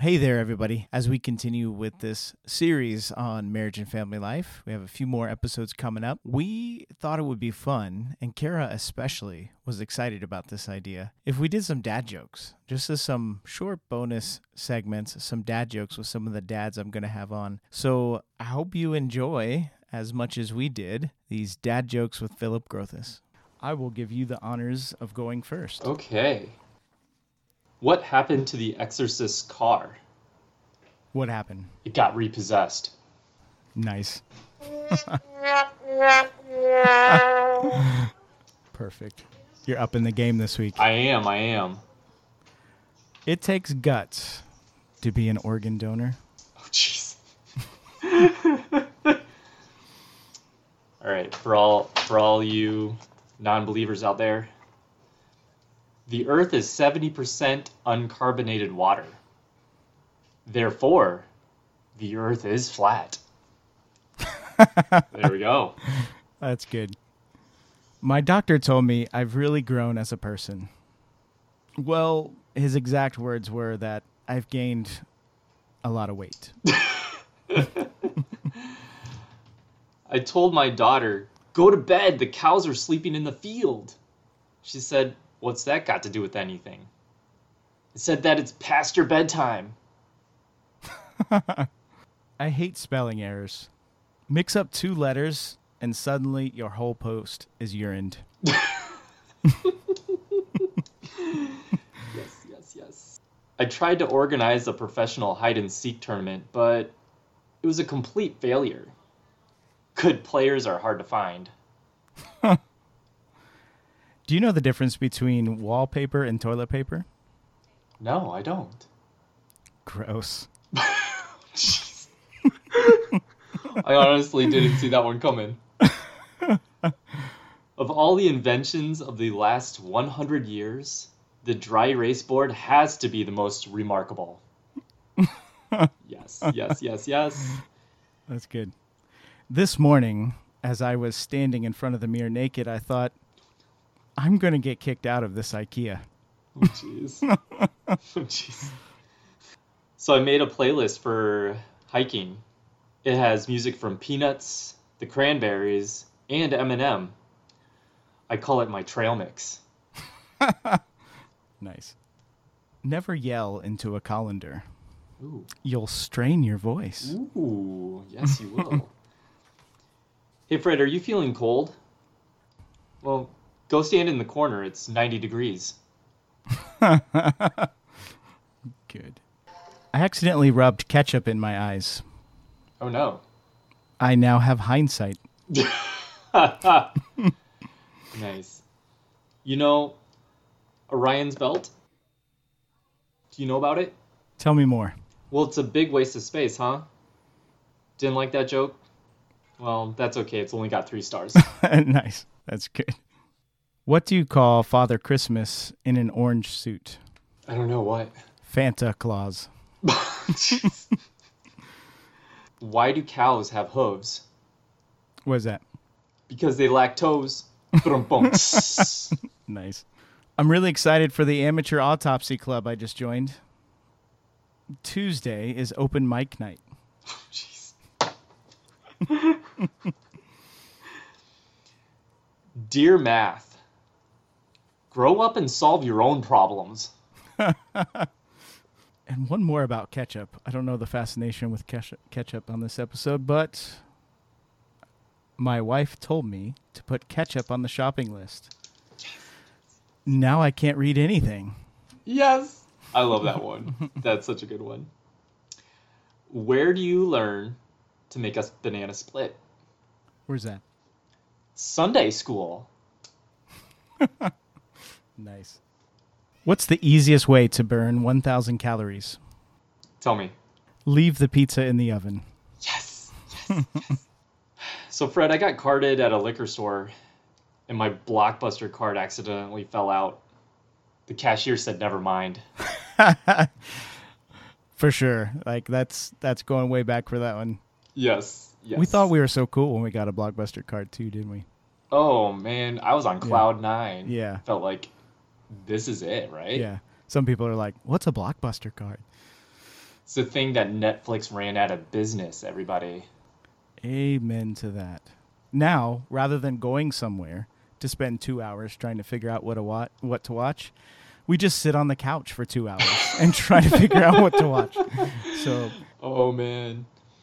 Hey there, everybody. As we continue with this series on marriage and family life, we have a few more episodes coming up. We thought it would be fun, and Kara especially was excited about this idea, if we did some dad jokes, just as some short bonus segments, some dad jokes with some of the dads I'm going to have on. So I hope you enjoy, as much as we did, these dad jokes with Phillip Grothus. I will give you the honors of going first. Okay. What happened to the Exorcist's car? What happened? It got repossessed. Nice. Perfect. You're up in the game this week. I am, I am. It takes guts to be an organ donor. Oh, jeez. all right, for all for all you non-believers out there, the Earth is 70% uncarbonated water. Therefore, the Earth is flat. there we go. That's good. My doctor told me I've really grown as a person. Well, his exact words were that I've gained a lot of weight. I told my daughter, go to bed, the cows are sleeping in the field. She said, What's that got to do with anything? It said that it's past your bedtime. I hate spelling errors. Mix up two letters, and suddenly your whole post is urined. Yes, yes, yes. I tried to organize a professional hide and seek tournament, but it was a complete failure. Good players are hard to find. Do you know the difference between wallpaper and toilet paper? No, I don't. Gross. I honestly didn't see that one coming. of all the inventions of the last 100 years, the dry erase board has to be the most remarkable. yes, yes, yes, yes. That's good. This morning, as I was standing in front of the mirror naked, I thought, I'm going to get kicked out of this IKEA. Oh, jeez. oh, jeez. So I made a playlist for hiking. It has music from Peanuts, The Cranberries, and Eminem. I call it my trail mix. Nice. Never yell into a colander. Ooh. You'll strain your voice. Ooh, yes, you will. hey, Fred, are you feeling cold? Well, go stand in the corner. It's 90 degrees. Good. I accidentally rubbed ketchup in my eyes. Oh, no. I now have hindsight. Nice. You know Orion's belt? Do you know about it? Tell me more. Well, it's a big waste of space, huh? Didn't like that joke? Well, that's okay. It's only got three stars. nice. That's good. What do you call Father Christmas in an orange suit? I don't know what. Fanta Claus. Why do cows have hooves? What is that? Because they lack toes. Nice. I'm really excited for the amateur autopsy club I just joined. Tuesday is open mic night. Jeez. Dear math, grow up and solve your own problems. And one more about ketchup. I don't know the fascination with ketchup, on this episode, but my wife told me to put ketchup on the shopping list. Now I can't read anything. Yes. I love that one. That's such a good one. Where do you learn to make a banana split? Where's that? Sunday school. Nice. What's the easiest way to burn 1,000 calories? Tell me. Leave the pizza in the oven. Yes. Yes. yes. So, Fred, I got carded at a liquor store and my Blockbuster card accidentally fell out. The cashier said, never mind. For sure. Like that's that's going way back for that one. Yes. Yes. We thought we were so cool when we got a blockbuster card too, didn't we? Oh, man. I was on cloud nine. Yeah. Felt like this is it, right? Yeah. Some people are like, "What's a blockbuster card?" It's the thing that Netflix ran out of business, everybody. Amen to that. Now, rather than going somewhere to spend two hours trying to figure out what to watch, what to watch, we just sit on the couch for two hours and try to figure out what to watch. So, Oh man.